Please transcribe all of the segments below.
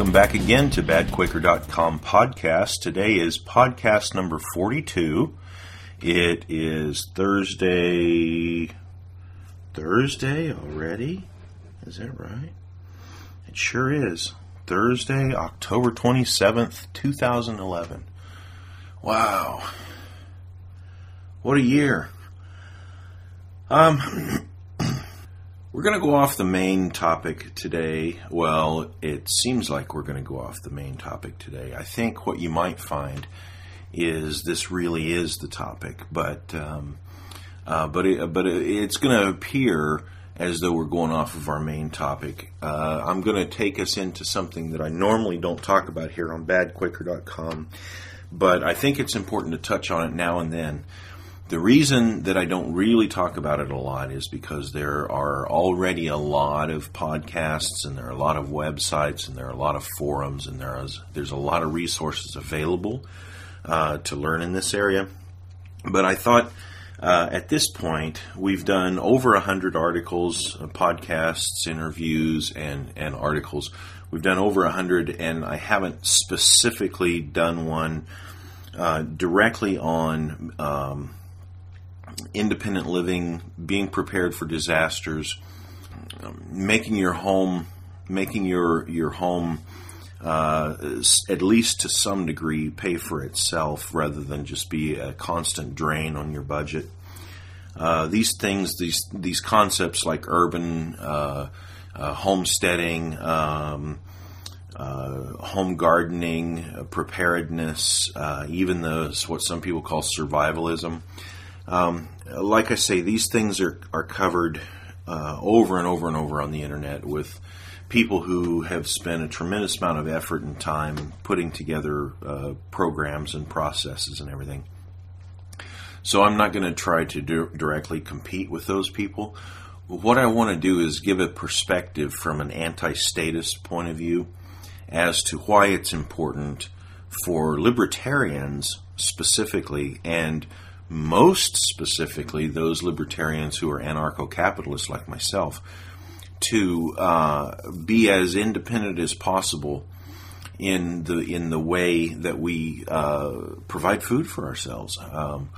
Welcome back again to badquaker.com podcast. Today is podcast number 42. It is Thursday. Thursday already? Is that right? It sure is. Thursday, October 27th, 2011. Wow. What a year. Um, we're going to go off the main topic today. Well, it seems like we're going to go off the main topic today. I think what you might find is this really is the topic, but um, uh, but it, but it's going to appear as though we're going off of our main topic. Uh, I'm going to take us into something that I normally don't talk about here on BadQuaker.com, but I think it's important to touch on it now and then. The reason that I don't really talk about it a lot is because there are already a lot of podcasts and there are a lot of websites and there are a lot of forums and there is there's a lot of resources available uh, to learn in this area. But I thought uh, at this point we've done over a hundred articles, uh, podcasts, interviews, and and articles. We've done over a hundred, and I haven't specifically done one uh, directly on. Um, independent living, being prepared for disasters, um, making your home, making your your home uh, at least to some degree pay for itself rather than just be a constant drain on your budget. Uh, these things, these these concepts like urban uh, uh homesteading, um, uh, home gardening, uh, preparedness, even the what some people call survivalism. Um, like I say, these things are, are covered uh, over and over and over on the internet with people who have spent a tremendous amount of effort and time putting together uh, programs and processes and everything. So I'm not going to try to do, directly compete with those people. What I want to do is give a perspective from an anti statist point of view as to why it's important for libertarians specifically and most specifically those libertarians who are anarcho capitalists like myself, to uh, be as independent as possible in the in the way that we uh, provide food for ourselves. Um,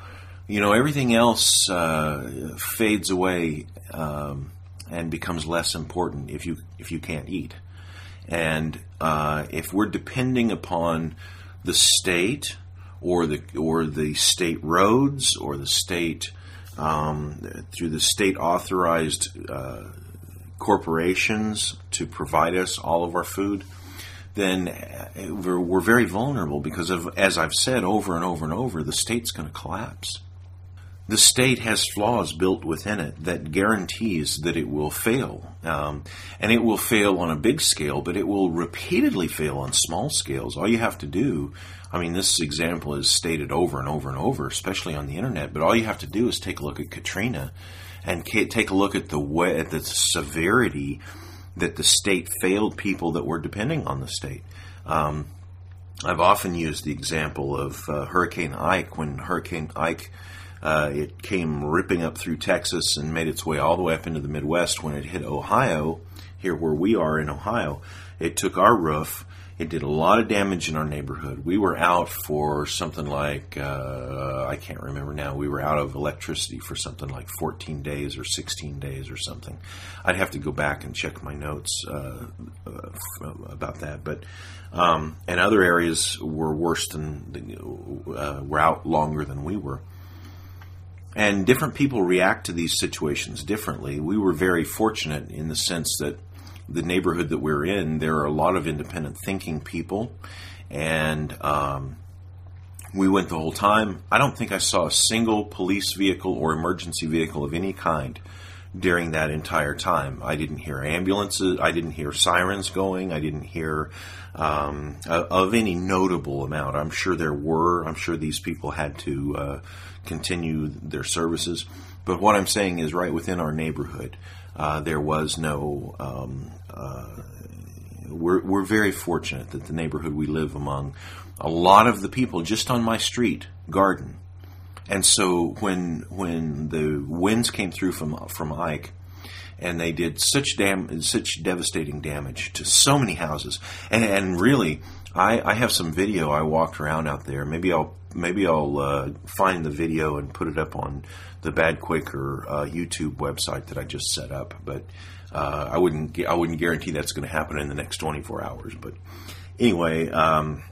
you know, everything else uh, fades away um, and becomes less important if you if you can't eat. And uh, if we're depending upon the state or the or the state roads or the state um, through the state authorized uh, corporations to provide us all of our food, then uh, we're, we're very vulnerable because of, as I've said over and over and over, the state's going to collapse. The state has flaws built within it that guarantees that it will fail. Um, and it will fail on a big scale, but it will repeatedly fail on small scales. All you have to do I mean, this example is stated over and over and over, especially on the internet. But all you have to do is take a look at Katrina, and take a look at the way, at the severity that the state failed people that were depending on the state. Um, I've often used the example of uh, Hurricane Ike when Hurricane Ike. Uh, it came ripping up through Texas and made its way all the way up into the Midwest. When it hit Ohio, here where we are in Ohio, it took our roof it did a lot of damage in our neighborhood. We were out for something like, uh, I can't remember now, we were out of electricity for something like 14 days or 16 days or something. I'd have to go back and check my notes uh, uh, about that. But, um, and other areas were worse than, uh, were out longer than we were. And different people react to these situations differently. We were very fortunate in the sense that the neighborhood that we're in, there are a lot of independent thinking people, and um, we went the whole time. I don't think I saw a single police vehicle or emergency vehicle of any kind during that entire time. I didn't hear ambulances. I didn't hear sirens going. I didn't hear um, of any notable amount. I'm sure there were. I'm sure these people had to uh, continue their services. But what I'm saying is, right within our neighborhood, uh, there was no. Um, uh, we're we're very fortunate that the neighborhood we live among, a lot of the people just on my street garden, and so when when the winds came through from from Ike, and they did such dam such devastating damage to so many houses. And and really, I, I have some video. I walked around out there. Maybe I'll maybe I'll uh, find the video and put it up on the Bad Quaker uh, YouTube website that I just set up. But uh, I wouldn't I wouldn't guarantee that's going to happen in the next 24 hours. But anyway, um,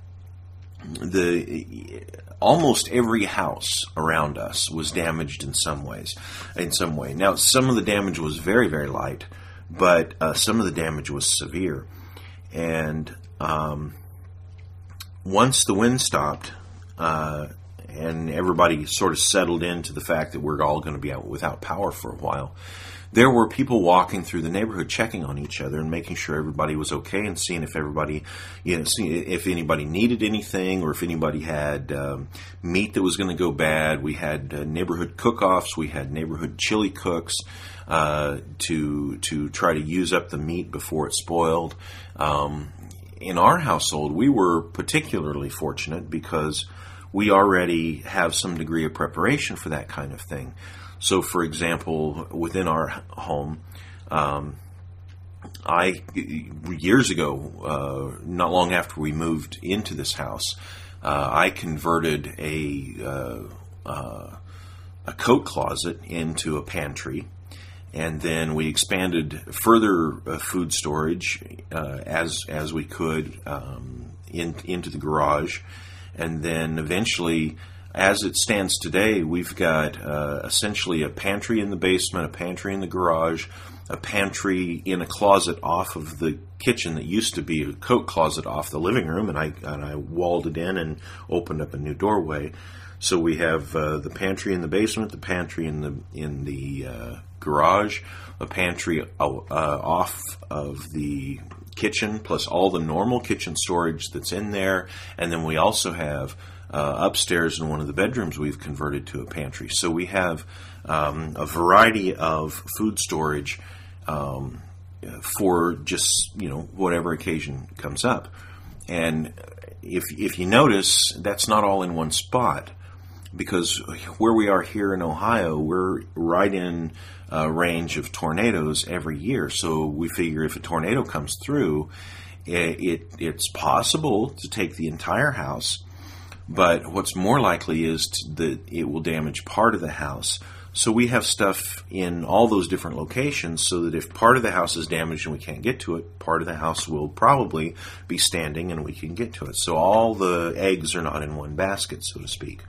the almost every house around us was damaged in some ways, in some way. Now, some of the damage was very, very light, but uh, some of the damage was severe. And um, once the wind stopped, uh, and everybody sort of settled into the fact that we're all going to be out without power for a while, there were people walking through the neighborhood checking on each other and making sure everybody was okay and seeing if everybody, you know, if anybody needed anything or if anybody had um, meat that was going to go bad. We had uh, neighborhood cook-offs. We had neighborhood chili cooks uh, to to try to use up the meat before it spoiled. Um, in our household, we were particularly fortunate because we already have some degree of preparation for that kind of thing. So, for example, within our home, um, I years ago, uh, not long after we moved into this house, uh, I converted a uh, uh a coat closet into a pantry, and then we expanded further uh, food storage uh, as as we could um, in, into the garage, and then eventually as it stands today, we've got uh, essentially a pantry in the basement, a pantry in the garage, a pantry in a closet off of the kitchen that used to be a coat closet off the living room, and I and I walled it in and opened up a new doorway. So we have uh, the pantry in the basement, the pantry in the in the uh, garage, a pantry uh, off of the kitchen, plus all the normal kitchen storage that's in there, and then we also have uh, upstairs in one of the bedrooms we've converted to a pantry. So we have um, a variety of food storage um, for just you know whatever occasion comes up. And if if you notice, that's not all in one spot because where we are here in Ohio, we're right in a range of tornadoes every year. So we figure if a tornado comes through, it, it it's possible to take the entire house but what's more likely is that it will damage part of the house. So we have stuff in all those different locations so that if part of the house is damaged and we can't get to it, part of the house will probably be standing and we can get to it. So all the eggs are not in one basket, so to speak.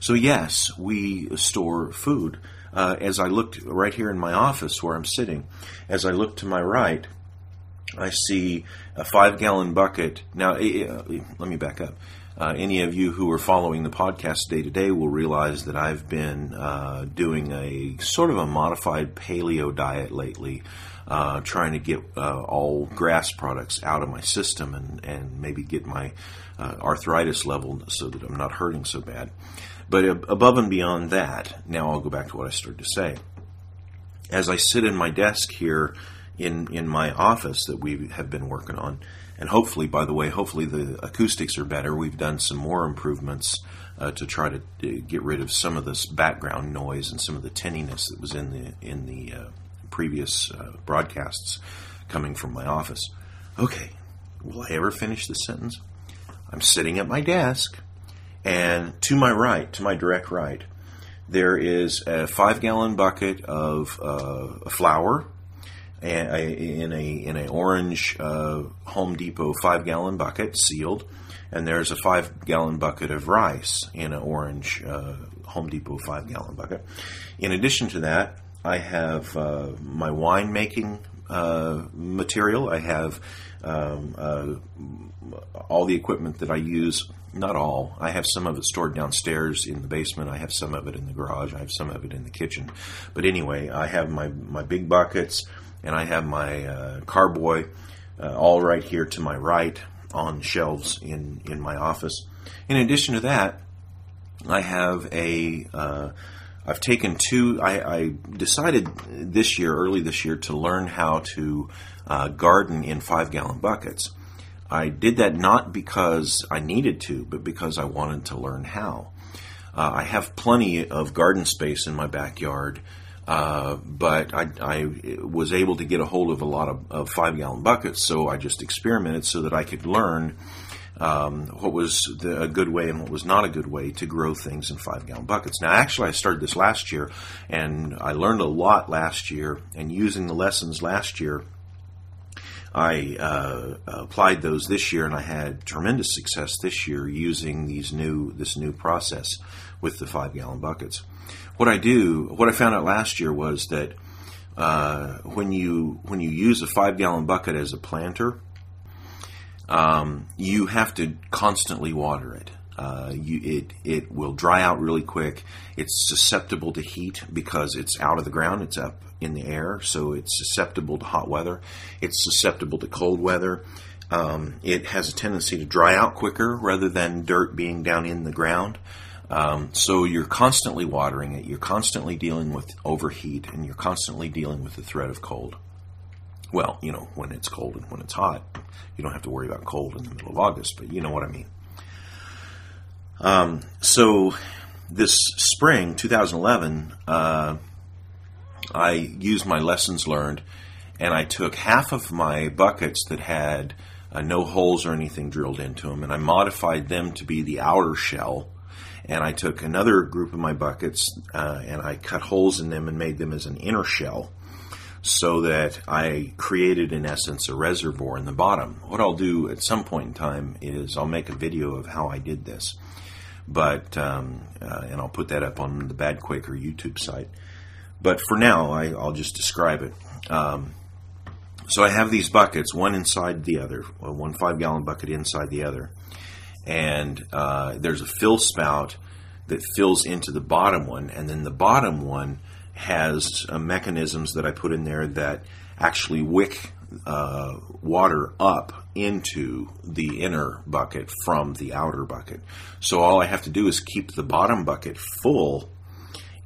So yes, we store food. Uh, as I looked right here in my office where I'm sitting, as I look to my right, I see a five gallon bucket. Now, uh, let me back up. Uh, any of you who are following the podcast day to day will realize that I've been uh, doing a sort of a modified paleo diet lately, uh, trying to get uh, all grass products out of my system and, and maybe get my uh, arthritis level so that I'm not hurting so bad. But above and beyond that, now I'll go back to what I started to say. As I sit in my desk here in, in my office that we have been working on, and hopefully, by the way, hopefully the acoustics are better. We've done some more improvements uh, to try to uh, get rid of some of this background noise and some of the tinniness that was in the in the uh, previous uh, broadcasts coming from my office. Okay, will I ever finish this sentence? I'm sitting at my desk, and to my right, to my direct right, there is a five gallon bucket of uh, flour in a in a orange uh, Home Depot five gallon bucket, sealed, and there's a five gallon bucket of rice in an orange uh, Home Depot five gallon bucket. In addition to that, I have uh, my wine making uh, material. I have um, uh, all the equipment that I use. Not all. I have some of it stored downstairs in the basement. I have some of it in the garage. I have some of it in the kitchen. But anyway, I have my my big buckets and I have my uh, carboy uh, all right here to my right on shelves in in my office. In addition to that, I have a uh, I've taken two. I, I, decided this year, early this year, to learn how to uh, garden in five gallon buckets. I did that not because I needed to, but because I wanted to learn how. Uh, I have plenty of garden space in my backyard Uh, but I, I, was able to get a hold of a lot of, of five gallon buckets, so I just experimented so that I could learn um, what was the, a good way and what was not a good way to grow things in five gallon buckets. Now, actually, I started this last year, and I learned a lot last year. And using the lessons last year, I uh, applied those this year, and I had tremendous success this year using these new this new process with the five gallon buckets. What I do, what I found out last year was that uh, when you when you use a five gallon bucket as a planter, um, you have to constantly water it. Uh, you, it it will dry out really quick. It's susceptible to heat because it's out of the ground. It's up in the air, so it's susceptible to hot weather. It's susceptible to cold weather. Um, it has a tendency to dry out quicker rather than dirt being down in the ground. Um, so you're constantly watering it. You're constantly dealing with overheat, and you're constantly dealing with the threat of cold. Well, you know, when it's cold and when it's hot, you don't have to worry about cold in the middle of August, but you know what I mean. Um, so this spring, 2011, uh, I used my lessons learned and I took half of my buckets that had uh, no holes or anything drilled into them and I modified them to be the outer shell. And I took another group of my buckets uh, and I cut holes in them and made them as an inner shell so that I created, in essence, a reservoir in the bottom. What I'll do at some point in time is I'll make a video of how I did this, but um, uh, and I'll put that up on the Bad Quaker YouTube site. But for now, I, will just describe it. Um, so I have these buckets, one inside the other, one five gallon bucket inside the other, and uh, there's a fill spout that fills into the bottom one, and then the bottom one has uh, mechanisms that I put in there that actually wick uh, water up into the inner bucket from the outer bucket. So all I have to do is keep the bottom bucket full,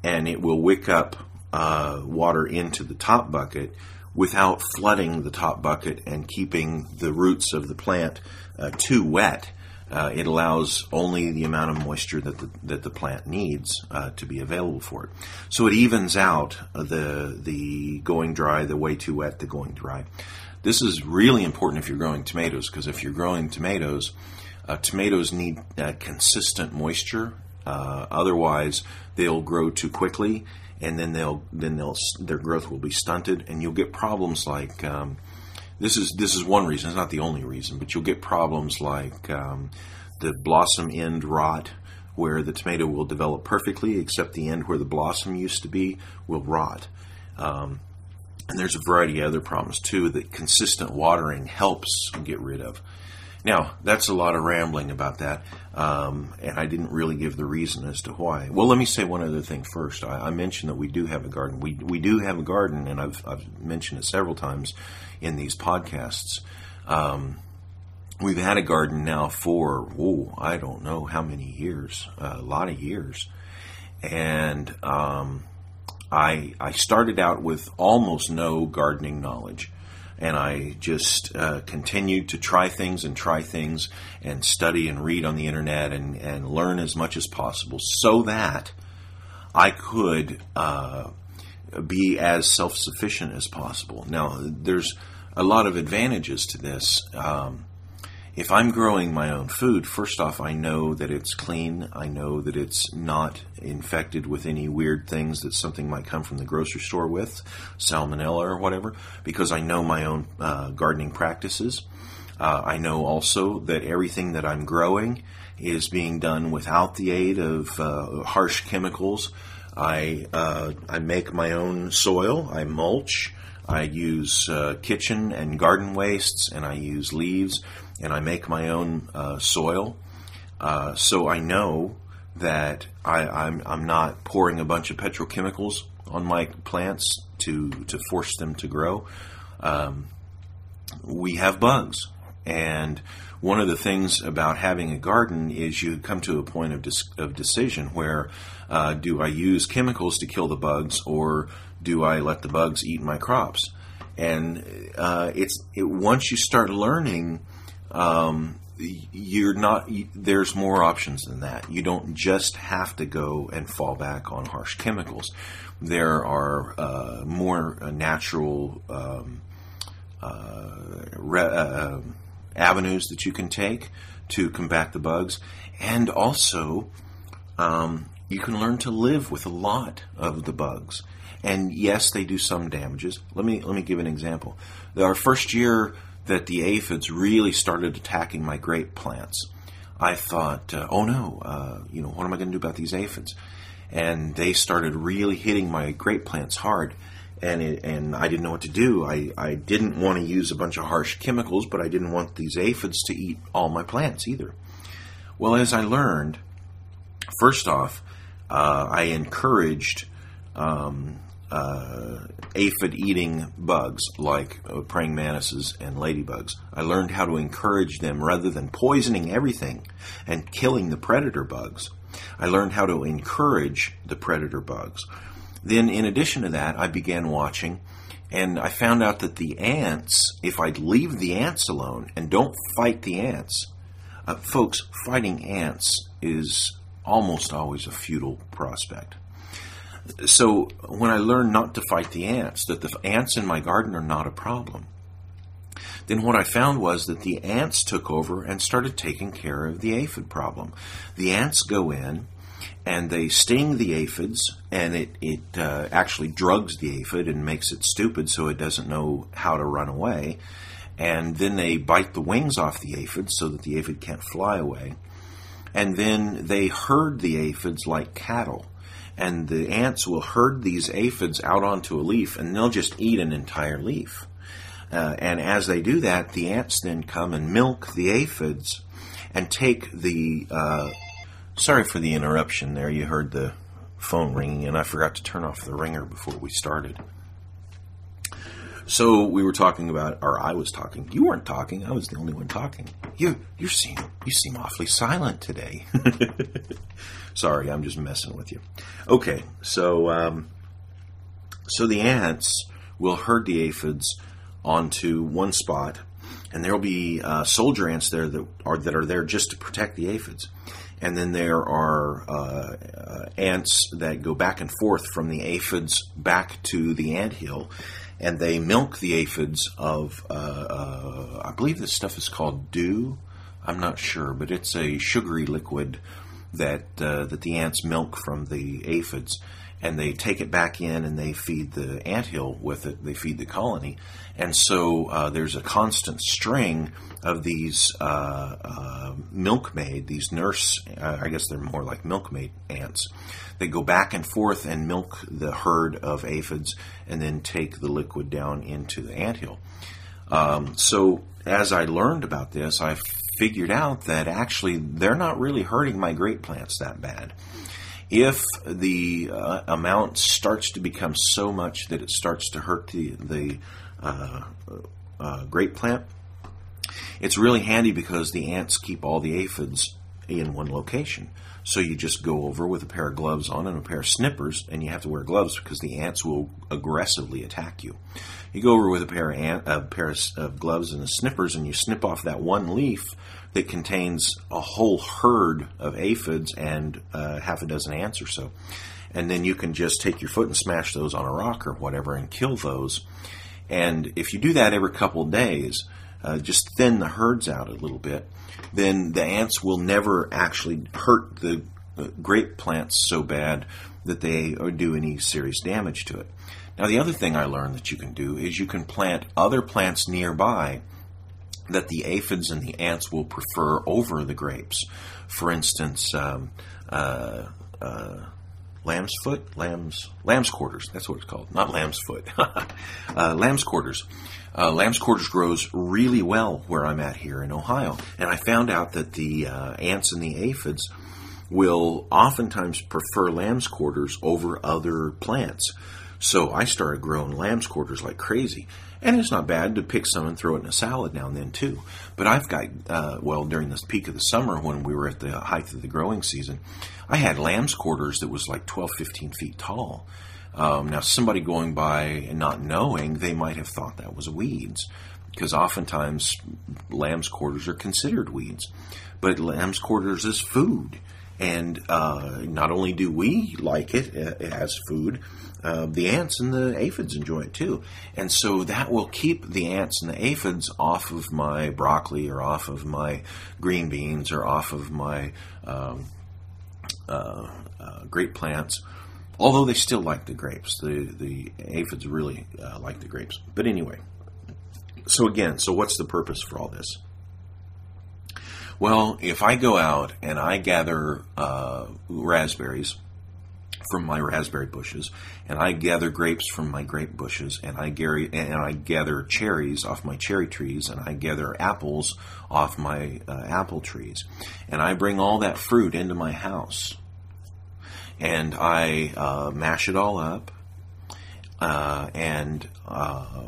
and it will wick up uh, water into the top bucket without flooding the top bucket and keeping the roots of the plant uh, too wet uh, it allows only the amount of moisture that the, that the plant needs uh, to be available for it. So it evens out the the going dry, the way too wet, the going dry. This is really important if you're growing tomatoes because if you're growing tomatoes, uh, tomatoes need consistent moisture. Uh, otherwise, they'll grow too quickly, and then they'll then they'll their growth will be stunted, and you'll get problems like um, this is this is one reason. It's not the only reason, but you'll get problems like um, the blossom end rot, where the tomato will develop perfectly, except the end where the blossom used to be will rot. Um, and there's a variety of other problems too that consistent watering helps get rid of. Now, that's a lot of rambling about that, um, and I didn't really give the reason as to why. Well, let me say one other thing first. I, I, mentioned that we do have a garden. We, we do have a garden, and I've, I've mentioned it several times in these podcasts. Um, we've had a garden now for, oh, I don't know how many years, a lot of years. And um, I, I started out with almost no gardening knowledge and I just uh, continued to try things and try things and study and read on the internet and, and learn as much as possible so that I could uh, be as self sufficient as possible. Now, there's a lot of advantages to this. Um, if I'm growing my own food, first off, I know that it's clean. I know that it's not infected with any weird things that something might come from the grocery store with, salmonella or whatever, because I know my own uh, gardening practices. Uh, I know also that everything that I'm growing is being done without the aid of uh, harsh chemicals. I uh, I make my own soil. I mulch. I use uh, kitchen and garden wastes, and I use leaves and I make my own uh, soil. Uh, so I know that I, I'm, I'm not pouring a bunch of petrochemicals on my plants to, to force them to grow. Um, we have bugs. And one of the things about having a garden is you come to a point of, dis- of decision where uh, do I use chemicals to kill the bugs or do I let the bugs eat my crops? And uh, it's it, once you start learning um, you're not there's more options than that you don't just have to go and fall back on harsh chemicals there are uh, more natural um, uh, re- uh, avenues that you can take to combat the bugs, and also um, you can learn to live with a lot of the bugs. And yes, they do some damages. Let me let me give an example. Our first year that the aphids really started attacking my grape plants, I thought, uh, oh no, uh, you know, what am I going to do about these aphids? And they started really hitting my grape plants hard, and it, and I didn't know what to do. I, I didn't want to use a bunch of harsh chemicals, but I didn't want these aphids to eat all my plants either. Well, as I learned, first off, uh, I encouraged um, uh, aphid eating bugs like uh, praying mantises and ladybugs. I learned how to encourage them rather than poisoning everything and killing the predator bugs. I learned how to encourage the predator bugs. Then, in addition to that, I began watching and I found out that the ants, if I'd leave the ants alone and don't fight the ants, uh, folks, fighting ants is almost always a futile prospect so when I learned not to fight the ants, that the ants in my garden are not a problem, then what I found was that the ants took over and started taking care of the aphid problem. The ants go in and they sting the aphids, and it, it uh, actually drugs the aphid and makes it stupid so it doesn't know how to run away. And then they bite the wings off the aphid so that the aphid can't fly away. And then they herd the aphids like cattle and the ants will herd these aphids out onto a leaf and they'll just eat an entire leaf. Uh, and as they do that, the ants then come and milk the aphids and take the. Uh, sorry for the interruption there. You heard the phone ringing, and I forgot to turn off the ringer before we started. So we were talking about, or I was talking. You weren't talking. I was the only one talking. You you seem you seem awfully silent today. Sorry, I'm just messing with you. Okay, so um, so the ants will herd the aphids onto one spot, and there'll be uh, soldier ants there that are that are there just to protect the aphids. And then there are uh, uh, ants that go back and forth from the aphids back to the ant hill, and they milk the aphids of, uh, uh, I believe this stuff is called dew. I'm not sure, but it's a sugary liquid that uh, that the ants milk from the aphids, and they take it back in and they feed the ant hill with it. They feed the colony, and so uh, there's a constant string of these uh, uh milkmaid, these nurse. Uh, I guess they're more like milkmaid ants. They go back and forth and milk the herd of aphids, and then take the liquid down into the ant hill. Um, so as I learned about this, I figured out that actually they're not really hurting my grape plants that bad. If the uh, amount starts to become so much that it starts to hurt the, the uh, uh, grape plant, it's really handy because the ants keep all the aphids in one location. So you just go over with a pair of gloves on and a pair of snippers, and you have to wear gloves because the ants will aggressively attack you. You go over with a pair of, ant, a pair of gloves and snippers, and you snip off that one leaf that contains a whole herd of aphids and uh, half a dozen ants or so. And then you can just take your foot and smash those on a rock or whatever and kill those. And if you do that every couple days, uh, just thin the herds out a little bit, then the ants will never actually hurt the grape plants so bad that they do any serious damage to it. Now, the other thing I learned that you can do is you can plant other plants nearby that the aphids and the ants will prefer over the grapes. For instance, um, uh, uh, lamb's foot, lamb's lamb's quarters. That's what it's called, not lamb's foot. uh, lamb's quarters. Uh, lamb's quarters grows really well where I'm at here in Ohio, and I found out that the uh, ants and the aphids will oftentimes prefer lamb's quarters over other plants. So I started growing lamb's quarters like crazy. And it's not bad to pick some and throw it in a salad now and then, too. But I've got, uh, well, during the peak of the summer when we were at the height of the growing season, I had lamb's quarters that was like 12, 15 feet tall. Um, now, somebody going by and not knowing, they might have thought that was weeds because oftentimes lamb's quarters are considered weeds. But lamb's quarters is food And uh, not only do we like it uh, as food, uh, the ants and the aphids enjoy it too. And so that will keep the ants and the aphids off of my broccoli or off of my green beans or off of my um, uh, uh, grape plants. Although they still like the grapes, the the aphids really uh, like the grapes. But anyway, so again, so what's the purpose for all this? Well, if I go out and I gather uh, raspberries from my raspberry bushes, and I gather grapes from my grape bushes, and I gather and I gather cherries off my cherry trees, and I gather apples off my uh, apple trees, and I bring all that fruit into my house, and I uh, mash it all up, uh, and uh,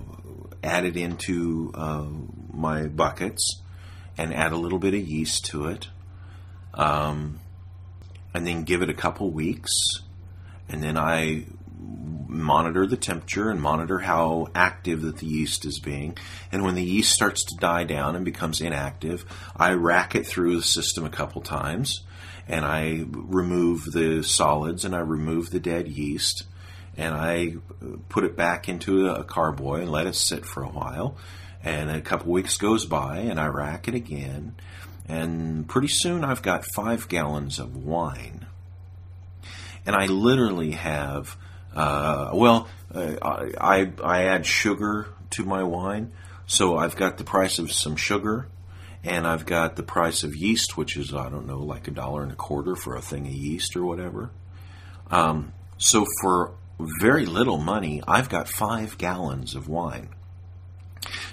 add it into uh, my buckets, and add a little bit of yeast to it. Um, and then give it a couple weeks and then I monitor the temperature and monitor how active that the yeast is being. And when the yeast starts to die down and becomes inactive, I rack it through the system a couple times and I remove the solids and I remove the dead yeast and I put it back into a carboy and let it sit for a while. And a couple weeks goes by and I rack it again. And pretty soon I've got five gallons of wine and I literally have. Uh, well, uh, I I add sugar to my wine, so I've got the price of some sugar, and I've got the price of yeast, which is I don't know, like a dollar and a quarter for a thing of yeast or whatever. Um, so for very little money, I've got five gallons of wine.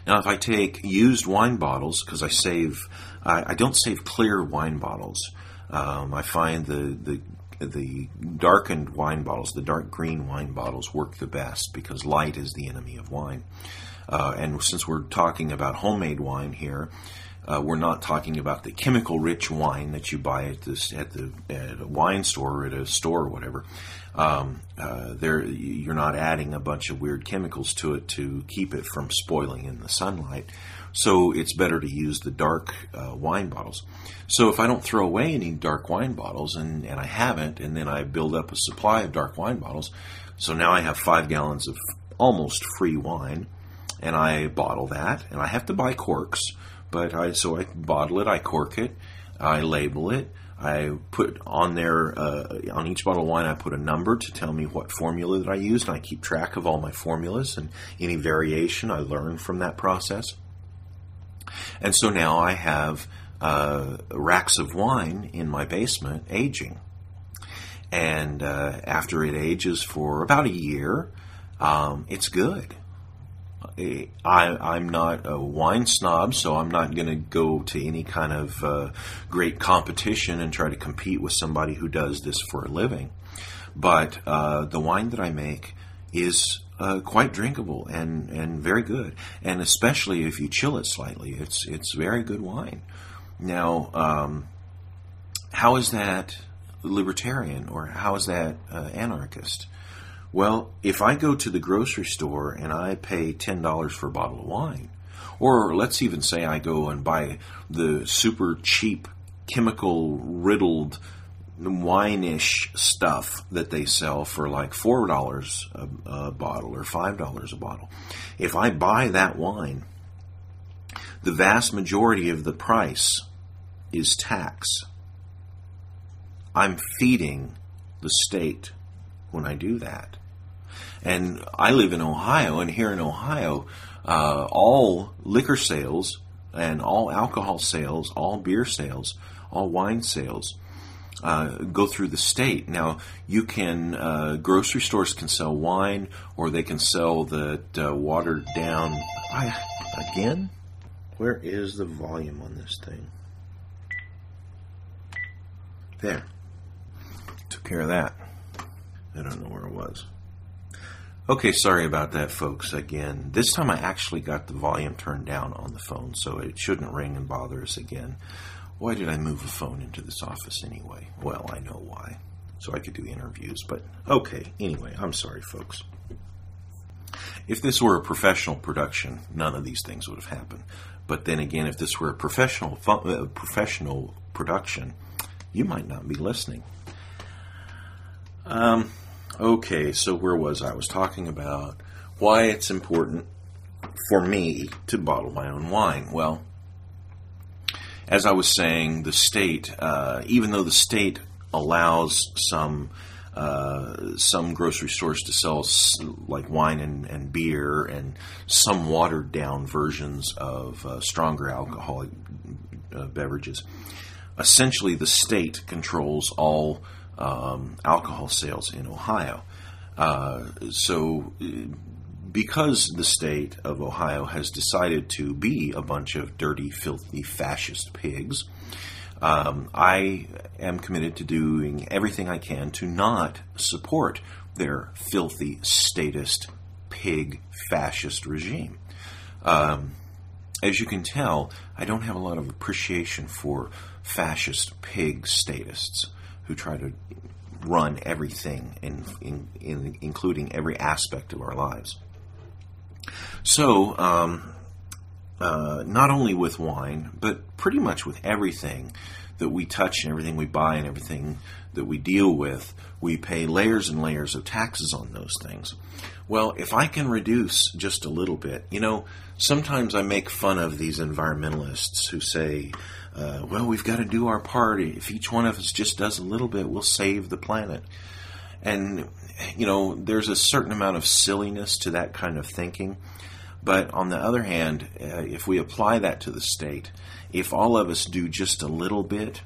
Now, if I take used wine bottles, because I save, I, I, don't save clear wine bottles. Um, I find the, the the darkened wine bottles, the dark green wine bottles, work the best because light is the enemy of wine. Uh, and since we're talking about homemade wine here, uh, we're not talking about the chemical rich wine that you buy at this at the at a wine store or at a store or whatever. Um, uh, there, you're not adding a bunch of weird chemicals to it to keep it from spoiling in the sunlight. So it's better to use the dark uh, wine bottles. So if I don't throw away any dark wine bottles, and, and I haven't, and then I build up a supply of dark wine bottles, so now I have five gallons of almost free wine, and I bottle that, and I have to buy corks, but I so I bottle it, I cork it, I label it. I put on there uh, on each bottle of wine. I put a number to tell me what formula that I used, and I keep track of all my formulas and any variation I learn from that process. And so now I have uh, racks of wine in my basement aging. And uh, after it ages for about a year, um, it's good. I, am not a wine snob, so I'm not going to go to any kind of uh, great competition and try to compete with somebody who does this for a living. But uh, the wine that I make is uh, quite drinkable and, and very good. And especially if you chill it slightly, it's it's very good wine. Now, um, how is that libertarian or how is that uh, anarchist? Well, if I go to the grocery store and I pay ten dollars for a bottle of wine, or let's even say I go and buy the super cheap chemical riddled wine-ish stuff that they sell for like four dollars a bottle or five dollars a bottle. If I buy that wine, the vast majority of the price is tax. I'm feeding the state when I do that. And I live in Ohio, and here in Ohio, uh, all liquor sales and all alcohol sales, all beer sales, all wine sales uh, go through the state. Now, you can, uh, grocery stores can sell wine or they can sell the uh, watered down. I, again? Where is the volume on this thing? There. Took care of that. I don't know where it was. Okay, sorry about that, folks. Again, this time I actually got the volume turned down on the phone, so it shouldn't ring and bother us again. Why did I move a phone into this office anyway? Well, I know why. So I could do interviews, but okay, anyway, I'm sorry, folks. If this were a professional production, none of these things would have happened. But then again, if this were a professional uh, professional production, you might not be listening. Um, okay, so where was I? I was talking about why it's important for me to bottle my own wine. Well, as I was saying, the state, uh, even though the state allows some uh, some grocery stores to sell like wine and, and, beer and some watered down versions of uh, stronger alcoholic uh, beverages. Essentially, the state controls all um, alcohol sales in Ohio. Uh, so, because the state of Ohio has decided to be a bunch of dirty, filthy, fascist pigs, um, I am committed to doing everything I can to not support their filthy, statist, pig, fascist regime. Um, as you can tell, I don't have a lot of appreciation for fascist pig statists who try to run everything, in, in, in including every aspect of our lives. So, um, uh, not only with wine, but pretty much with everything that we touch and everything we buy and everything that we deal with, we pay layers and layers of taxes on those things. Well, if I can reduce just a little bit, you know, sometimes I make fun of these environmentalists who say, uh, well, we've got to do our part. If each one of us just does a little bit, we'll save the planet. And, you know, there's a certain amount of silliness to that kind of thinking. But on the other hand, uh, if we apply that to the state, if all of us do just a little bit,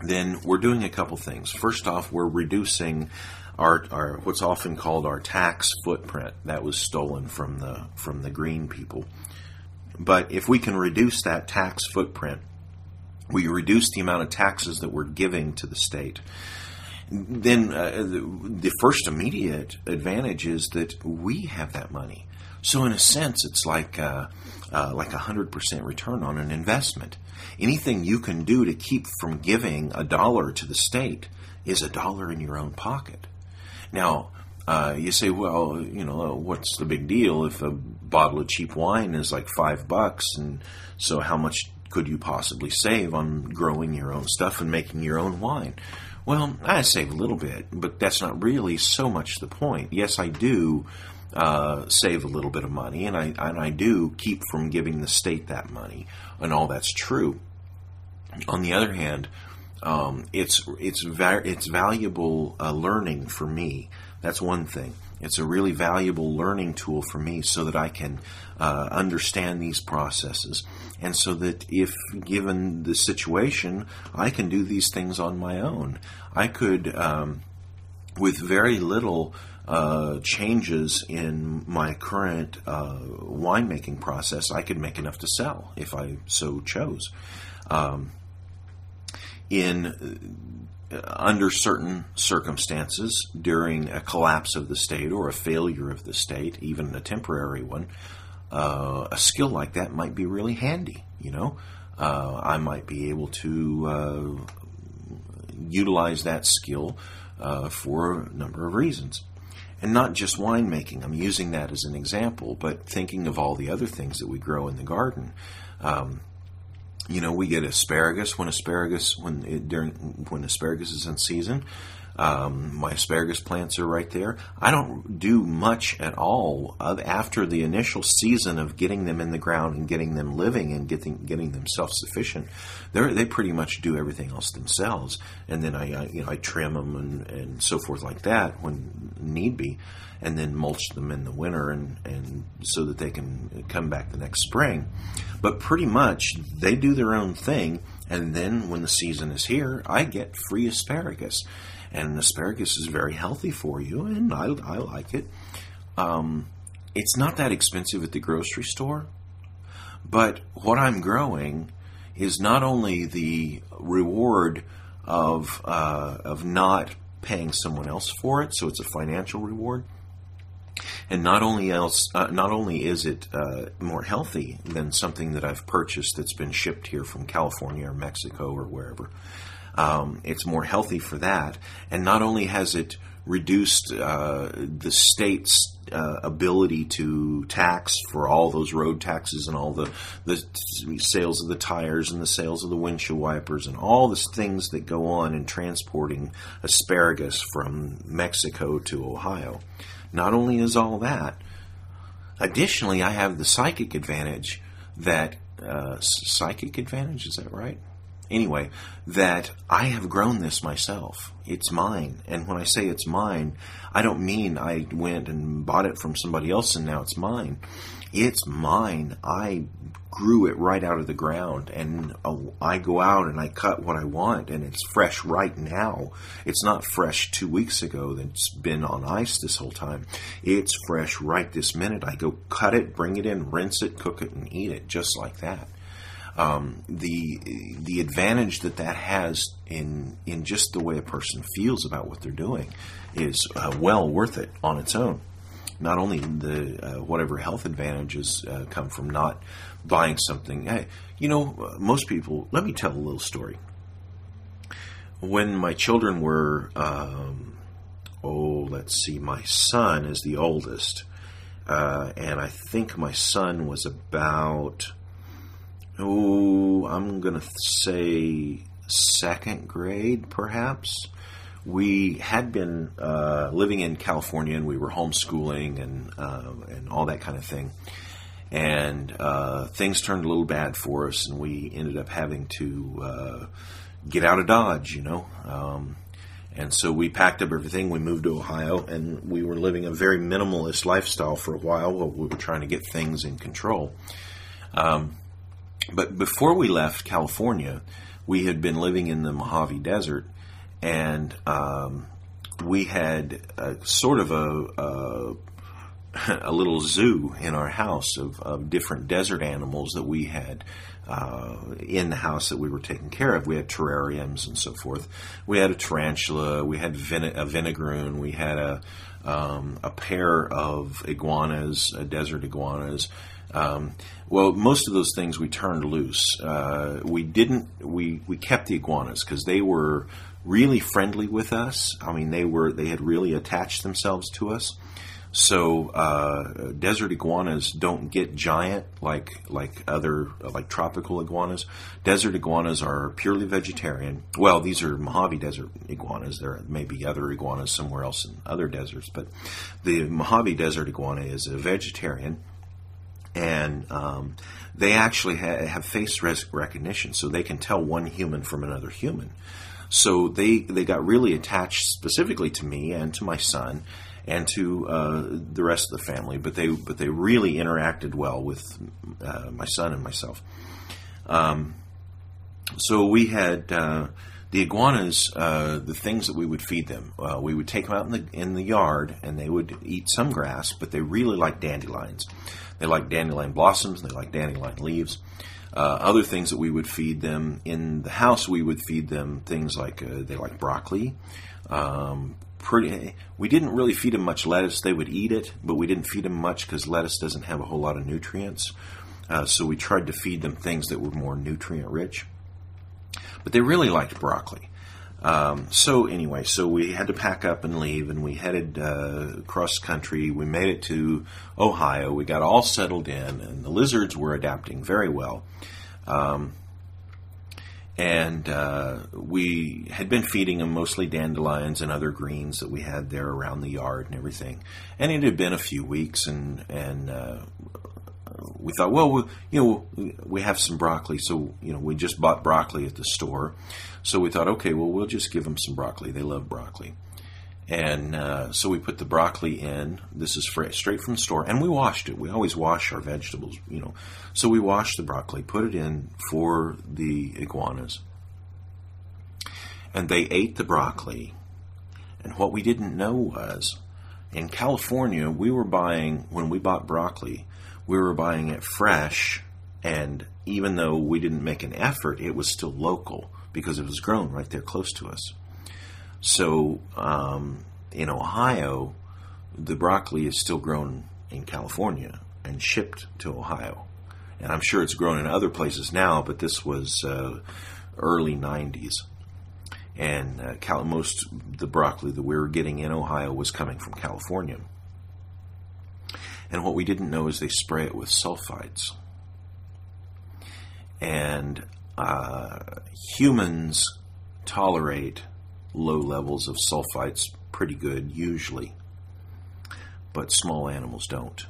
then we're doing a couple things. First off, we're reducing our, our what's often called our tax footprint that was stolen from the from the green people. But if we can reduce that tax footprint, we reduce the amount of taxes that we're giving to the state. Then uh, the, the first immediate advantage is that we have that money. So in a sense, it's like uh, uh, like a hundred percent return on an investment. Anything you can do to keep from giving a dollar to the state is a dollar in your own pocket. Now, uh, you say, well, you know, what's the big deal if a bottle of cheap wine is like five bucks, and so how much could you possibly save on growing your own stuff and making your own wine? Well, I save a little bit, but that's not really so much the point. Yes, I do uh, save a little bit of money, and I and I do keep from giving the state that money, and all that's true. On the other hand, um, it's it's va- it's valuable uh, learning for me. That's one thing. It's a really valuable learning tool for me, so that I can uh, understand these processes, and so that if given the situation, I can do these things on my own. I could, um, with very little uh, changes in my current uh, winemaking process, I could make enough to sell if I so chose. Um, in under certain circumstances, during a collapse of the state or a failure of the state, even a temporary one, uh, a skill like that might be really handy. You know, uh, I might be able to uh, utilize that skill for a number of reasons and not just winemaking. I'm using that as an example, but thinking of all the other things that we grow in the garden. Um, you know, we get asparagus when asparagus when it, during when asparagus is in season. Um, my asparagus plants are right there. I don't do much at all after the initial season of getting them in the ground and getting them living and getting getting them self sufficient. They they pretty much do everything else themselves, and then I, I you know I trim them and, and so forth like that when need be, and then mulch them in the winter and and so that they can come back the next spring. But pretty much they do their own thing, and then when the season is here, I get free asparagus and asparagus is very healthy for you, and I, I like it. Um, it's not that expensive at the grocery store, but what I'm growing is not only the reward of uh, of not paying someone else for it, so it's a financial reward. And not only else, uh, not only is it uh, more healthy than something that I've purchased that's been shipped here from California or Mexico or wherever, Um, it's more healthy for that. And not only has it reduced uh, the state's uh, ability to tax for all those road taxes and all the, the sales of the tires and the sales of the windshield wipers and all the things that go on in transporting asparagus from Mexico to Ohio. Not only is all that, additionally, I have the psychic advantage that uh, psychic advantage is that right? Anyway, that I have grown this myself. It's mine. And when I say it's mine, I don't mean I went and bought it from somebody else and now it's mine. It's mine. I grew it right out of the ground and uh, I go out and I cut what I want and it's fresh right now. It's not fresh two weeks ago that's been on ice this whole time. It's fresh right this minute. I go cut it, bring it in, rinse it, cook it, and eat it just like that um, the the advantage that that has in in just the way a person feels about what they're doing is uh, well worth it on its own. Not only the uh, whatever health advantages uh, come from not buying something. Hey, you know, most people. Let me tell a little story. When my children were, um, oh, let's see, my son is the oldest, uh, and I think my son was about oh, I'm going to say second grade, perhaps. We had been uh, living in California and we were homeschooling and uh, and all that kind of thing. And uh, things turned a little bad for us, and we ended up having to uh, get out of Dodge, you know. Um, and so we packed up everything. We moved to Ohio, and we were living a very minimalist lifestyle for a while while we were trying to get things in control. Um, but before we left California, we had been living in the Mojave Desert, and um, we had a, sort of a, a, a little zoo in our house of, of different desert animals that we had uh, in the house that we were taking care of. We had terrariums and so forth. We had a tarantula. We had a vinegaroon. We had a um, a pair of iguanas, uh, desert iguanas. Um, well, most of those things we turned loose. Uh, we didn't. We we kept the iguanas because they were really friendly with us. I mean, they were they had really attached themselves to us. So uh, desert iguanas don't get giant like like other like tropical iguanas. Desert iguanas are purely vegetarian. Well, these are Mojave Desert iguanas. There may be other iguanas somewhere else in other deserts, but the Mojave Desert iguana is a vegetarian and um, they actually ha- have face recognition, so they can tell one human from another human. So they they got really attached specifically to me and to my son and to uh, the rest of the family, but they but they really interacted well with uh, my son and myself. Um, so we had uh, the iguanas, uh, the things that we would feed them. Uh, we would take them out in the in the yard, and they would eat some grass, but they really like dandelions. They like dandelion blossoms. They like dandelion leaves. Uh, other things that we would feed them in the house, we would feed them things like uh, they like broccoli. Um, pretty, we didn't really feed them much lettuce. They would eat it, but we didn't feed them much because lettuce doesn't have a whole lot of nutrients. Uh, so we tried to feed them things that were more nutrient rich. But they really liked broccoli. Um, so anyway, so we had to pack up and leave, and we headed uh, cross country. We made it to Ohio. We got all settled in, and the lizards were adapting very well. Um, and uh, we had been feeding them mostly dandelions and other greens that we had there around the yard and everything. And it had been a few weeks, and and uh, we thought, well, we, you know, we have some broccoli, so you know, we just bought broccoli at the store, so we thought, okay, well, we'll just give them some broccoli. They love broccoli, and uh, so we put the broccoli in. This is straight from the store, and we washed it. We always wash our vegetables, you know. So we washed the broccoli, put it in for the iguanas, and they ate the broccoli. And what we didn't know was, in California, we were buying when we bought broccoli we were buying it fresh, and even though we didn't make an effort, it was still local because it was grown right there close to us. So um, in Ohio, the broccoli is still grown in California and shipped to Ohio. And I'm sure it's grown in other places now, but this was uh, early 90s. and uh, Cal- most the broccoli that we were getting in Ohio was coming from California. And what we didn't know is they spray it with sulfites. And uh, humans tolerate low levels of sulfites pretty good usually, but small animals don't.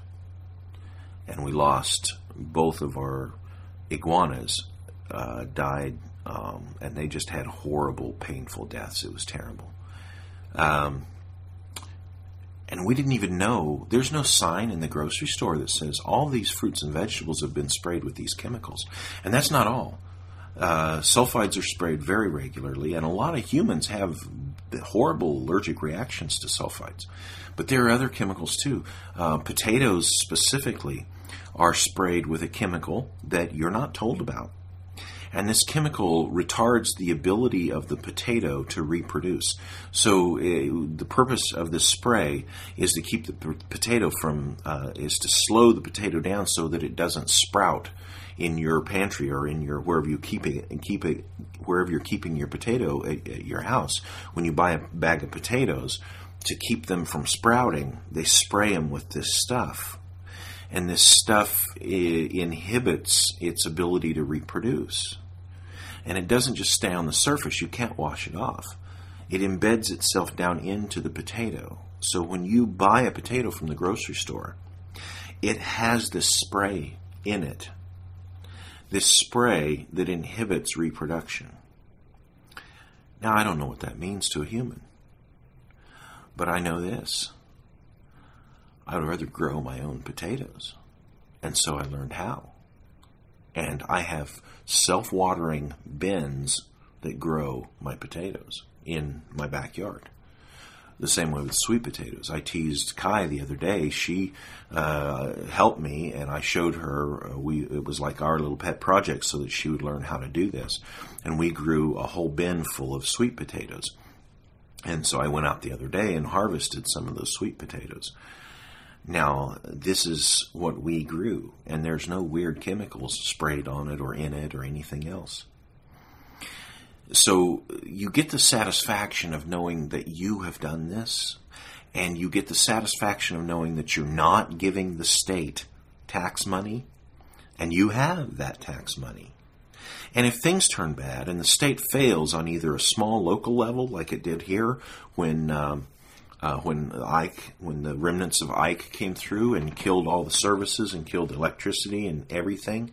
And we lost both of our iguanas, uh, died, um, and they just had horrible, painful deaths. It was terrible. Um, and we didn't even know there's no sign in the grocery store that says all these fruits and vegetables have been sprayed with these chemicals. And that's not all. Uh, sulfites are sprayed very regularly, and a lot of humans have horrible allergic reactions to sulfites. But there are other chemicals too. Uh, potatoes specifically are sprayed with a chemical that you're not told about. And this chemical retards the ability of the potato to reproduce. So uh, the purpose of this spray is to keep the p- potato from, uh, is to slow the potato down so that it doesn't sprout in your pantry or in your wherever you keep it and keep it wherever you're keeping your potato at, at your house. When you buy a bag of potatoes, to keep them from sprouting, they spray them with this stuff and this stuff inhibits its ability to reproduce. And it doesn't just stay on the surface, you can't wash it off. It embeds itself down into the potato. So when you buy a potato from the grocery store, it has this spray in it. This spray that inhibits reproduction. Now, I don't know what that means to a human, but I know this. I would rather grow my own potatoes. And so I learned how. And I have self watering bins that grow my potatoes in my backyard. The same way with sweet potatoes. I teased Kai the other day. She uh, helped me, and I showed her. Uh, we it was like our little pet project, so that she would learn how to do this. And we grew a whole bin full of sweet potatoes. And so I went out the other day and harvested some of those sweet potatoes. Now, this is what we grew, and there's no weird chemicals sprayed on it or in it or anything else. So you get the satisfaction of knowing that you have done this, and you get the satisfaction of knowing that you're not giving the state tax money, and you have that tax money. And if things turn bad and the state fails on either a small local level, like it did here when um, uh, when Ike, when the remnants of Ike came through and killed all the services and killed electricity and everything,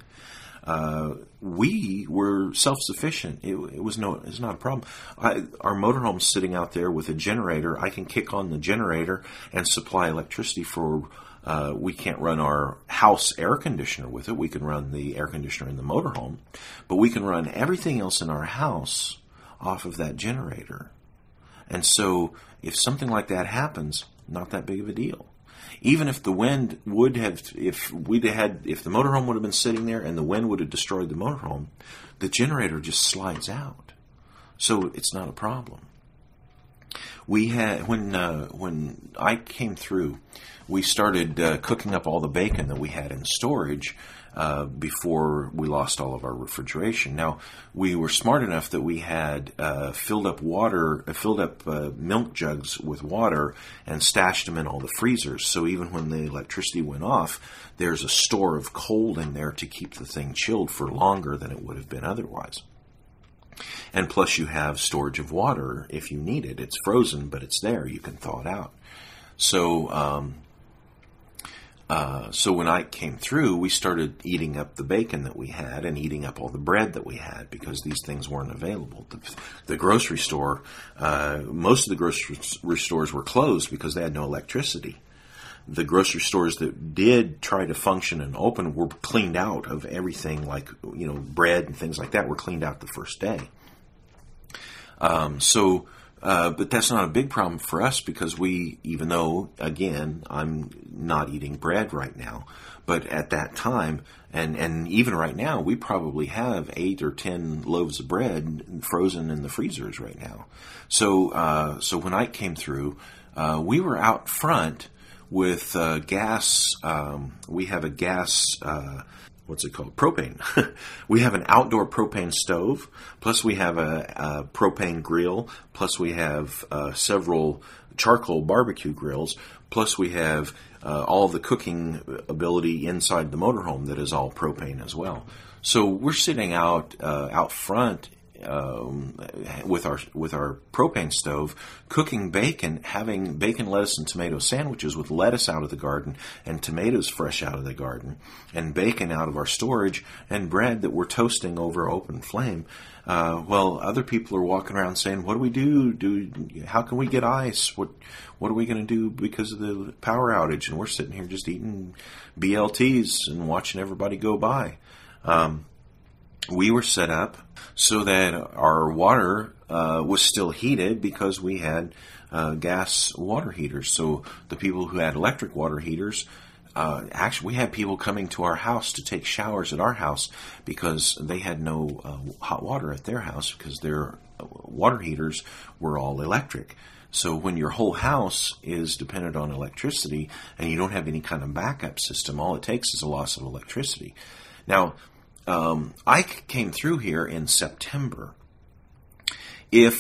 uh, we were self-sufficient. It, it, was no, it's not a problem. I, our motorhome's sitting out there with a generator. I can kick on the generator and supply electricity for. Uh, we can't run our house air conditioner with it. We can run the air conditioner in the motorhome, but we can run everything else in our house off of that generator. And so if something like that happens, not that big of a deal. Even if the wind would have, if we'd had, if the motorhome would have been sitting there and the wind would have destroyed the motorhome, the generator just slides out. So it's not a problem. We had when uh, when Ike came through, we started uh, cooking up all the bacon that we had in storage uh, before we lost all of our refrigeration. Now we were smart enough that we had uh, filled up water, uh, filled up uh, milk jugs with water, and stashed them in all the freezers. So even when the electricity went off, there's a store of cold in there to keep the thing chilled for longer than it would have been otherwise. And plus, you have storage of water if you need it. It's frozen, but it's there. You can thaw it out. So um, uh, so when Ike came through, we started eating up the bacon that we had and eating up all the bread that we had because these things weren't available. The, the grocery store, uh, most of the grocery stores were closed because they had no electricity. The grocery stores that did try to function and open were cleaned out of everything, like you know bread and things like that were cleaned out the first day. Um, so uh, but that's not a big problem for us because we, even though, again, I'm not eating bread right now, but at that time, and, and even right now, we probably have eight or ten loaves of bread frozen in the freezers right now. So, uh, so when Ike came through, uh, we were out front with uh, gas. Um, we have a gas uh, what's it called? Propane. we have an outdoor propane stove, plus we have a, a propane grill, plus we have uh, several charcoal barbecue grills, plus we have uh, all the cooking ability inside the motorhome that is all propane as well. So we're sitting out uh, out front um, with our with our propane stove, cooking bacon, having bacon, lettuce, and tomato sandwiches with lettuce out of the garden and tomatoes fresh out of the garden, and bacon out of our storage, and bread that we're toasting over open flame. Uh, well, other people are walking around saying, "What do we do? Do how can we get ice? What what are we going to do because of the power outage?" And we're sitting here just eating BLTs and watching everybody go by. Um, we were set up so that our water uh, was still heated because we had uh, gas water heaters. So the people who had electric water heaters, uh, actually, we had people coming to our house to take showers at our house because they had no uh, hot water at their house because their uh, water heaters were all electric. So when your whole house is dependent on electricity and you don't have any kind of backup system, all it takes is a loss of electricity. Now, um, Ike came through here in September. If,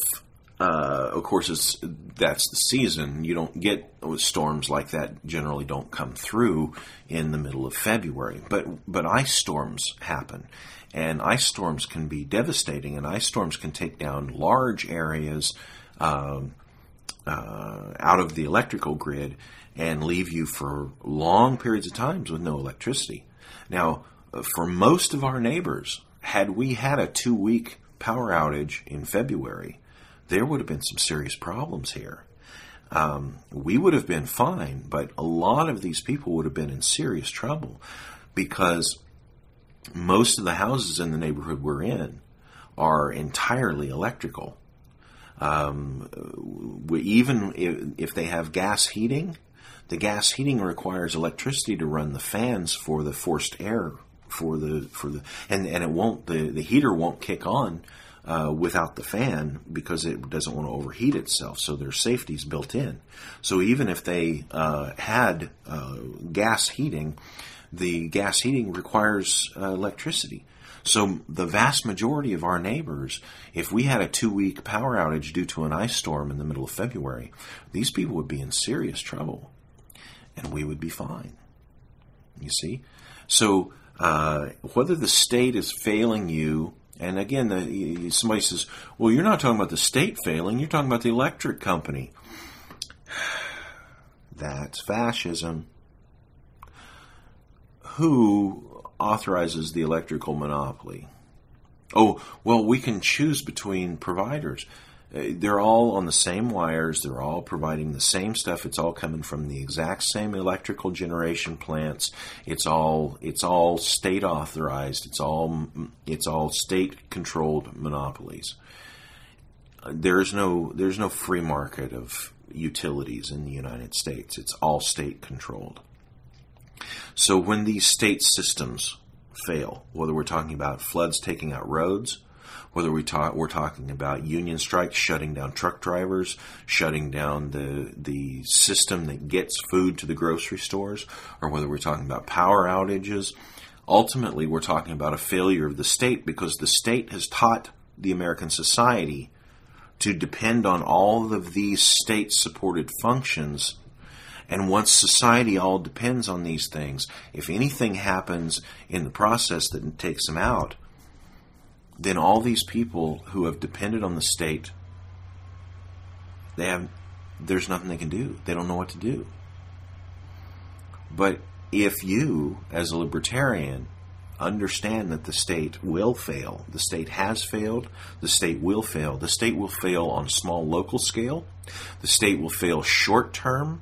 uh, of course, that's the season, you don't get storms like that. Generally, don't come through in the middle of February. But but ice storms happen, and ice storms can be devastating. And ice storms can take down large areas. Um, uh, out of the electrical grid and leave you for long periods of times with no electricity. Now, for most of our neighbors, had we had a two week power outage in February, there would have been some serious problems here. Um, we would have been fine, but a lot of these people would have been in serious trouble because most of the houses in the neighborhood we're in are entirely electrical. Um, we, even if, if they have gas heating, the gas heating requires electricity to run the fans for the forced air for the for the and and it won't the the heater won't kick on uh, without the fan because it doesn't want to overheat itself. So there's safeties built in. So even if they uh, had uh, gas heating, the gas heating requires uh, electricity. So the vast majority of our neighbors, if we had a two-week power outage due to an ice storm in the middle of February, these people would be in serious trouble, and we would be fine. You see, so uh, whether the state is failing you, and again, the, somebody says, well, you're not talking about the state failing, you're talking about the electric company. That's fascism. Who authorizes the electrical monopoly? Oh, well, we can choose between providers. They're all on the same wires. They're all providing the same stuff. It's all coming from the exact same electrical generation plants. It's all it's all state authorized. It's all it's all state controlled monopolies. There's no there's no free market of utilities in the United States. It's all state controlled. So when these state systems fail, whether we're talking about floods taking out roads, whether we talk, we're talking about union strikes shutting down truck drivers, shutting down the the system that gets food to the grocery stores, or whether we're talking about power outages. Ultimately, we're talking about a failure of the state because the state has taught the American society to depend on all of these state supported functions. And once society all depends on these things, if anything happens in the process that takes them out, then all these people who have depended on the state, they have, there's nothing they can do. They don't know what to do. But if you, as a libertarian, understand that the state will fail, the state has failed, the state will fail, the state will fail on a small local scale, the state will fail short term,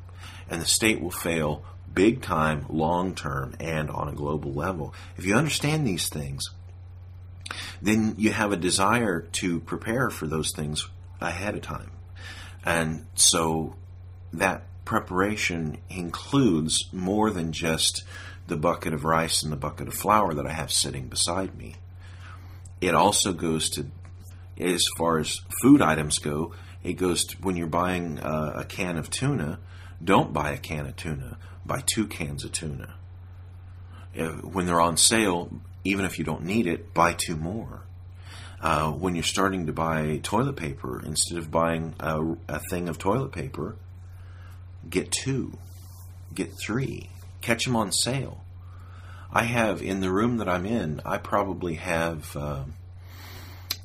and the state will fail big time, long term, and on a global level. If you understand these things, then you have a desire to prepare for those things ahead of time. And so that preparation includes more than just the bucket of rice and the bucket of flour that I have sitting beside me. It also goes to, as far as food items go, it goes to when you're buying a, a can of tuna, don't buy a can of tuna, buy two cans of tuna Uh, when they're on sale, even if you don't need it, buy two more. Uh, when you're starting to buy toilet paper, instead of buying a, a thing of toilet paper, get two, get three, catch them on sale. I have in the room that I'm in, I probably have, uh,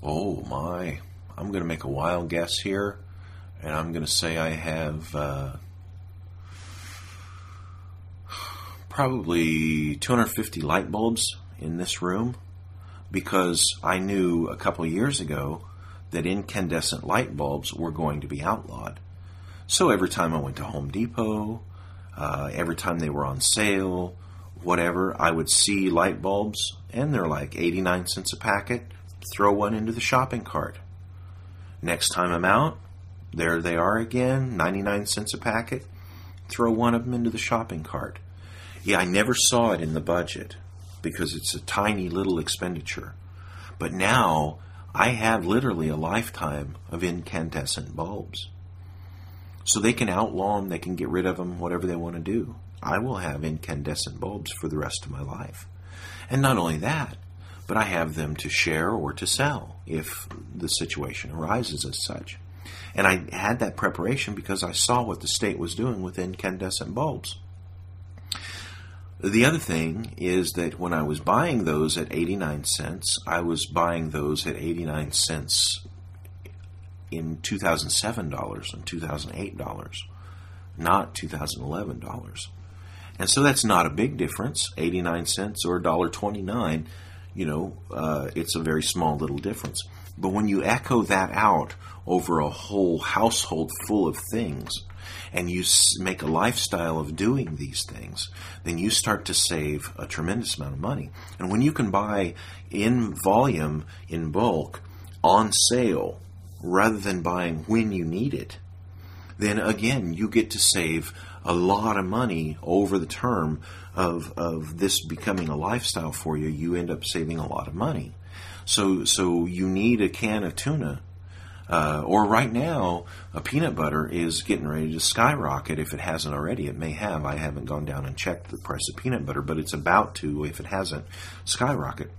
oh my, I'm going to make a wild guess here, and I'm going to say I have uh, probably 250 light bulbs in this room because I knew a couple years ago that incandescent light bulbs were going to be outlawed. So every time I went to Home Depot, uh, every time they were on sale, whatever, I would see light bulbs, and they're like 89 cents a packet. Throw one into the shopping cart. Next time I'm out, there they are again, 99 cents a packet. Throw one of them into the shopping cart. Yeah, I never saw it in the budget because it's a tiny little expenditure. But now I have literally a lifetime of incandescent bulbs. So they can outlaw them, they can get rid of them, whatever they want to do. I will have incandescent bulbs for the rest of my life. And not only that, but I have them to share or to sell if the situation arises as such. And I had that preparation because I saw what the state was doing with incandescent bulbs. The other thing is that when I was buying those at 89 cents, I was buying those at 89 cents in 2007 dollars and 2008 dollars, not 2011 dollars. And so that's not a big difference, 89 cents or $1.29, you know, uh, it's a very small little difference. But when you echo that out over a whole household full of things, and you make a lifestyle of doing these things, then you start to save a tremendous amount of money. And when you can buy in volume, in bulk, on sale, rather than buying when you need it, then again, you get to save a lot of money over the term of, of this becoming a lifestyle for you. You end up saving a lot of money. So, so you need a can of tuna uh, or right now, a peanut butter is getting ready to skyrocket if it hasn't already. It may have. I haven't gone down and checked the price of peanut butter, but it's about to, if it hasn't, skyrocket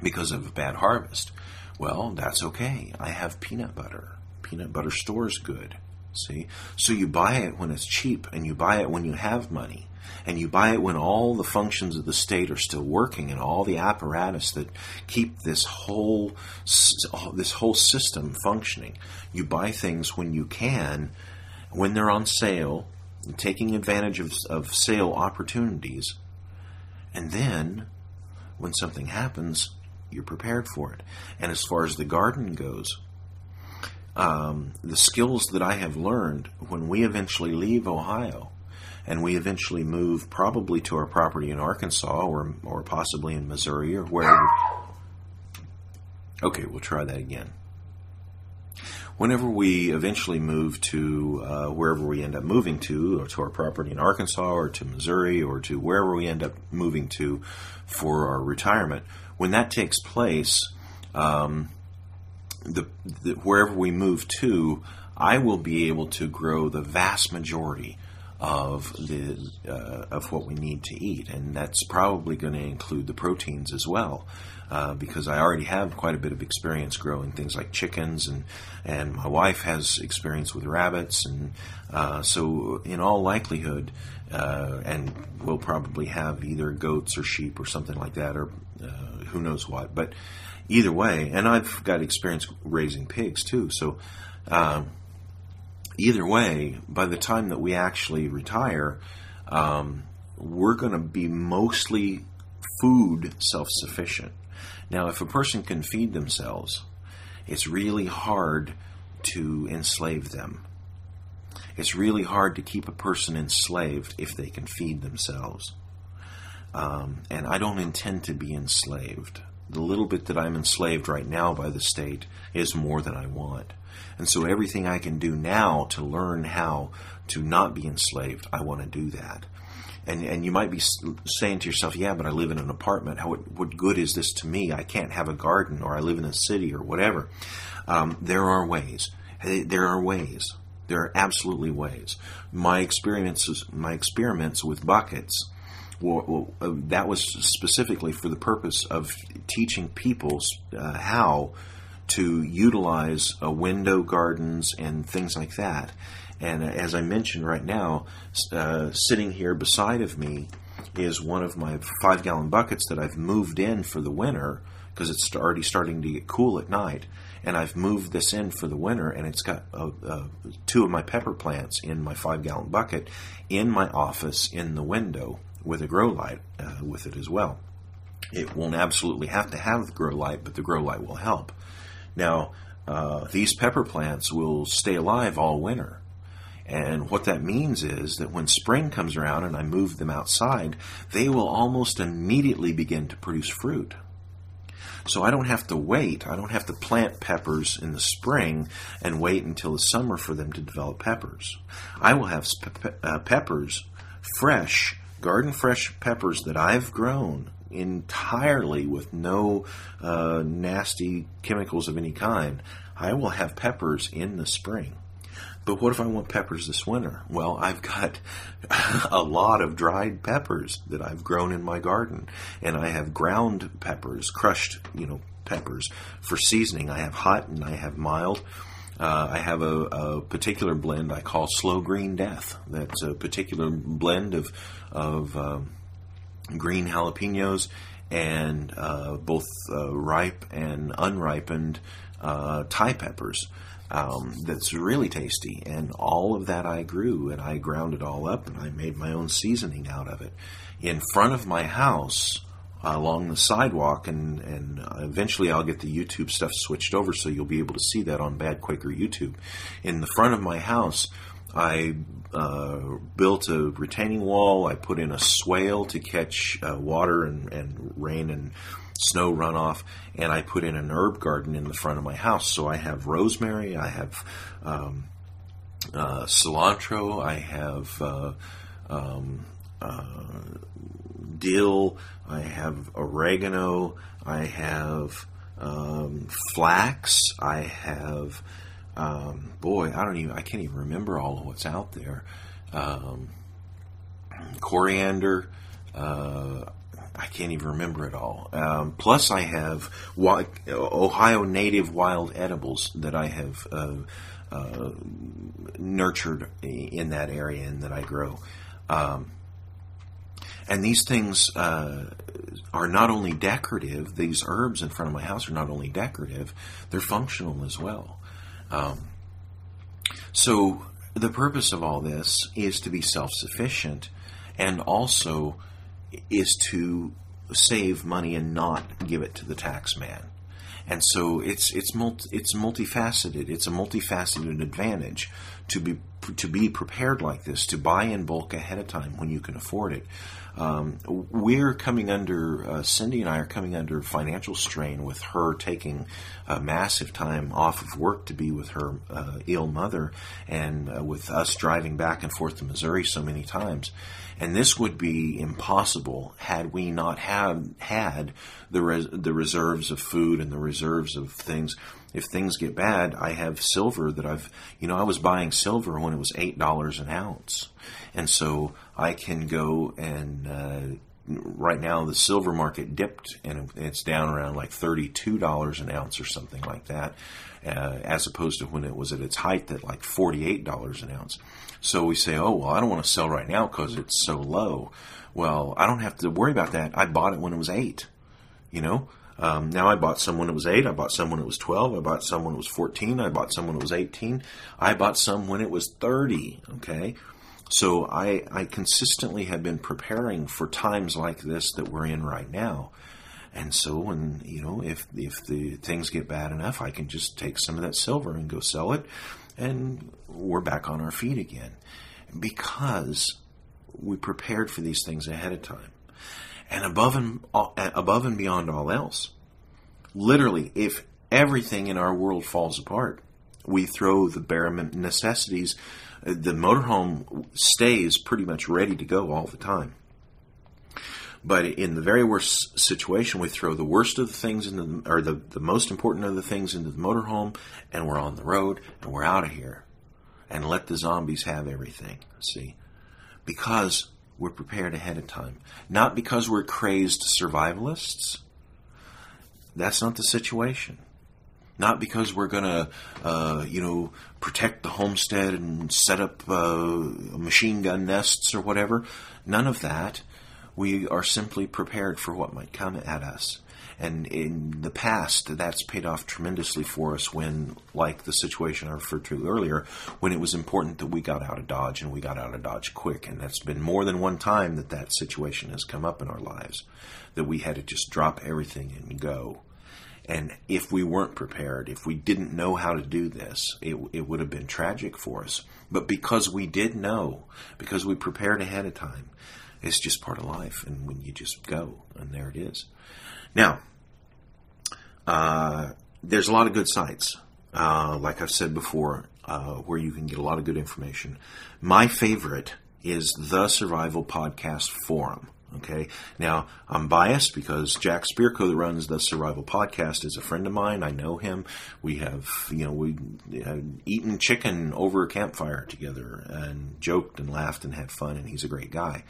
because of a bad harvest. Well, that's okay. I have peanut butter. Peanut butter stores good. See? So you buy it when it's cheap and you buy it when you have money and you buy it when all the functions of the state are still working and all the apparatus that keep this whole this whole system functioning. You buy things when you can, when they're on sale, taking advantage of, of sale opportunities, and then when something happens, you're prepared for it. And as far as the garden goes, um, the skills that I have learned when we eventually leave Ohio and we eventually move probably to our property in Arkansas or or possibly in Missouri or wherever. Okay, we'll try that again. Whenever we eventually move to uh, wherever we end up moving to, or to our property in Arkansas, or to Missouri, or to wherever we end up moving to for our retirement, when that takes place, um, the, the, wherever we move to, I will be able to grow the vast majority of the uh, of what we need to eat, and that's probably going to include the proteins as well, uh, because I already have quite a bit of experience growing things like chickens, and and my wife has experience with rabbits, and uh, so in all likelihood, uh, and we'll probably have either goats or sheep or something like that, or uh, who knows what, but either way, and I've got experience raising pigs too, so. Um, either way, by the time that we actually retire, um, we're going to be mostly food self sufficient. Now, if a person can feed themselves, it's really hard to enslave them. It's really hard to keep a person enslaved if they can feed themselves. Um, and I don't intend to be enslaved. The little bit that I'm enslaved right now by the state is more than I want. And so everything I can do now to learn how to not be enslaved, I want to do that. And, and you might be saying to yourself, yeah, but I live in an apartment. How, what good is this to me? I can't have a garden, or I live in a city, or whatever. Um, there are ways. There are ways. There are absolutely ways. My experiences, my experiments with buckets uh, that was specifically for the purpose of teaching people uh, how to utilize uh, window gardens and things like that. And uh, as I mentioned right now, sitting here beside of me is one of my five gallon buckets that I've moved in for the winter because it's already starting to get cool at night. And I've moved this in for the winter, and it's got uh, uh, two of my pepper plants in my five gallon bucket in my office in the window with a grow light uh, with it as well. It won't absolutely have to have the grow light, but the grow light will help. Now, uh, these pepper plants will stay alive all winter. And what that means is that when spring comes around and I move them outside, they will almost immediately begin to produce fruit. So I don't have to wait. I don't have to plant peppers in the spring and wait until the summer for them to develop peppers. I will have pe- uh, peppers, fresh, garden fresh peppers that I've grown entirely with no uh, nasty chemicals of any kind. I will have peppers in the spring. But what if I want peppers this winter? Well, I've got a lot of dried peppers that I've grown in my garden, and I have ground peppers, crushed, you know, peppers for seasoning. I have hot and I have mild. Uh, I have a, a, particular blend I call Slow Green Death. That's a particular blend of of um, green jalapenos and uh, both uh, ripe and unripened uh, Thai peppers um, that's really tasty. And all of that I grew and I ground it all up and I made my own seasoning out of it. In front of my house, along the sidewalk, and, and eventually I'll get the YouTube stuff switched over so you'll be able to see that on Bad Quaker YouTube. In the front of my house, I uh, built a retaining wall. I put in a swale to catch uh, water and, and rain and snow runoff, and I put in an herb garden in the front of my house. So I have rosemary, I have um, uh, cilantro, I have uh, um, uh, dill, I have oregano, I have um, flax, I have um, boy, I don't even I can't even remember all of what's out there. Um, coriander. Uh, I can't even remember it all. Um, plus, I have Ohio native wild edibles that I have uh, uh, nurtured in that area and that I grow. Um, and these things uh, are not only decorative, these herbs in front of my house are not only decorative, they're functional as well. Um, so, the purpose of all this is to be self sufficient and also is to save money and not give it to the tax man. And so it's it's multi, it's multifaceted. It's a multifaceted advantage to be to be prepared like this, to buy in bulk ahead of time when you can afford it. Um, we're coming under, uh, Cindy and I are coming under financial strain with her taking a massive time off of work to be with her uh, ill mother and uh, with us driving back and forth to Missouri so many times. And this would be impossible had we not had, had the, res- the reserves of food and the reserves of things if things get bad, I have silver that I've, you know, I was buying silver when it was $8 an ounce. And so I can go and, uh, right now the silver market dipped and it's down around like $32 an ounce or something like that, uh, as opposed to when it was at its height at like $48 an ounce. So we say, oh, well, I don't want to sell right now because it's so low. Well, I don't have to worry about that. I bought it when it was eight, you know? Um, now I bought some when it was eight. I bought some when it was twelve. I bought some when it was fourteen. I bought some when it was eighteen. I bought some when it was thirty. Okay, so I I consistently have been preparing for times like this that we're in right now. And so when you know if if the things get bad enough, I can just take some of that silver and go sell it, and we're back on our feet again because we prepared for these things ahead of time and above and uh, above and beyond all else. Literally, if everything in our world falls apart, we throw the bare necessities. Uh, the motorhome stays pretty much ready to go all the time. But in the very worst situation, we throw the worst of the things into the, or the, the most important of the things into the motorhome, and we're on the road and we're out of here. And let the zombies have everything. See? Because we're prepared ahead of time. Not because we're crazed survivalists. That's not the situation. Not because we're going to, uh, you know, protect the homestead and set up uh, machine gun nests or whatever. None of that. We are simply prepared for what might come at us. And in the past, that's paid off tremendously for us when, like the situation I referred to earlier, when it was important that we got out of Dodge and we got out of Dodge quick. And that's been more than one time that that situation has come up in our lives, that we had to just drop everything and go. And if we weren't prepared, if we didn't know how to do this, it, it would have been tragic for us. But because we did know, because we prepared ahead of time, it's just part of life. And when you just go, and there it is. Now, uh, there's a lot of good sites, uh, like I've said before, uh, where you can get a lot of good information. My favorite is the Survival Podcast Forum. Okay. Now, I'm biased because Jack Spirko, that runs the Survival Podcast, is a friend of mine. I know him. We have, you know, we had eaten chicken over a campfire together and joked and laughed and had fun, and he's a great guy.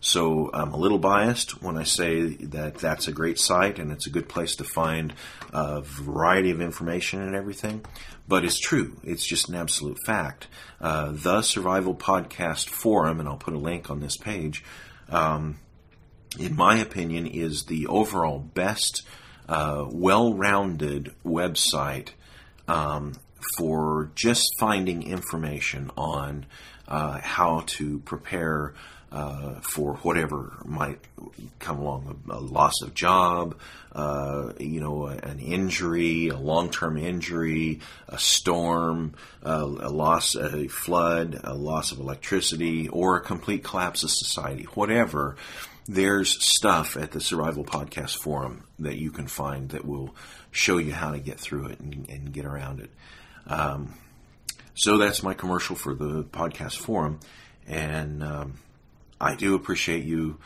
So I'm a little biased when I say that that's a great site and it's a good place to find a variety of information and everything. But it's true. It's just an absolute fact. Uh, the Survival Podcast Forum, and I'll put a link on this page, um, in my opinion, is the overall best, uh, well rounded website um, for just finding information on uh, how to prepare uh, for whatever might come along a, loss of job, uh, you know, an injury, a long term injury, a storm, uh, a loss, a flood, a loss of electricity, or a complete collapse of society, whatever. There's stuff at the Survival Podcast Forum that you can find that will show you how to get through it and, and get around it. Um, so that's my commercial for the podcast forum. And um, I do appreciate you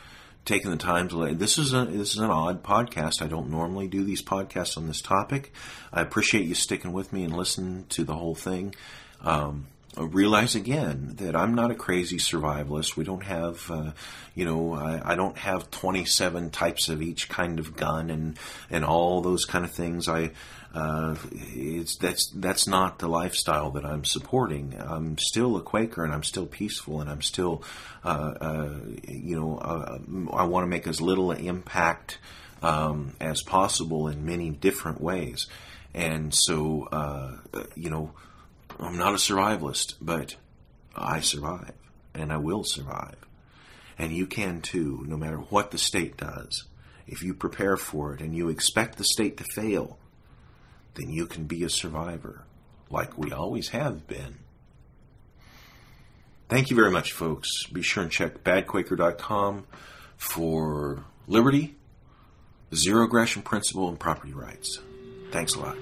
taking the time to. This is a this is an odd podcast. I don't normally do these podcasts on this topic. I appreciate you sticking with me and listening to the whole thing. Um, realize again that I'm not a crazy survivalist. We don't have, uh, you know, I, I, don't have 27 types of each kind of gun and and all those kind of things. I it's that's that's not the lifestyle that I'm supporting. I'm still a Quaker, and I'm still peaceful, and I'm still, uh, uh, you know, uh, I want to make as little impact um, as possible in many different ways. And so, you know, I'm not a survivalist, but I survive, and I will survive, and you can too, no matter what the state does. If you prepare for it and you expect the state to fail, then you can be a survivor, like we always have been. Thank you very much, folks. Be sure and check badquaker.com for liberty, zero aggression principle, and property rights. Thanks a lot.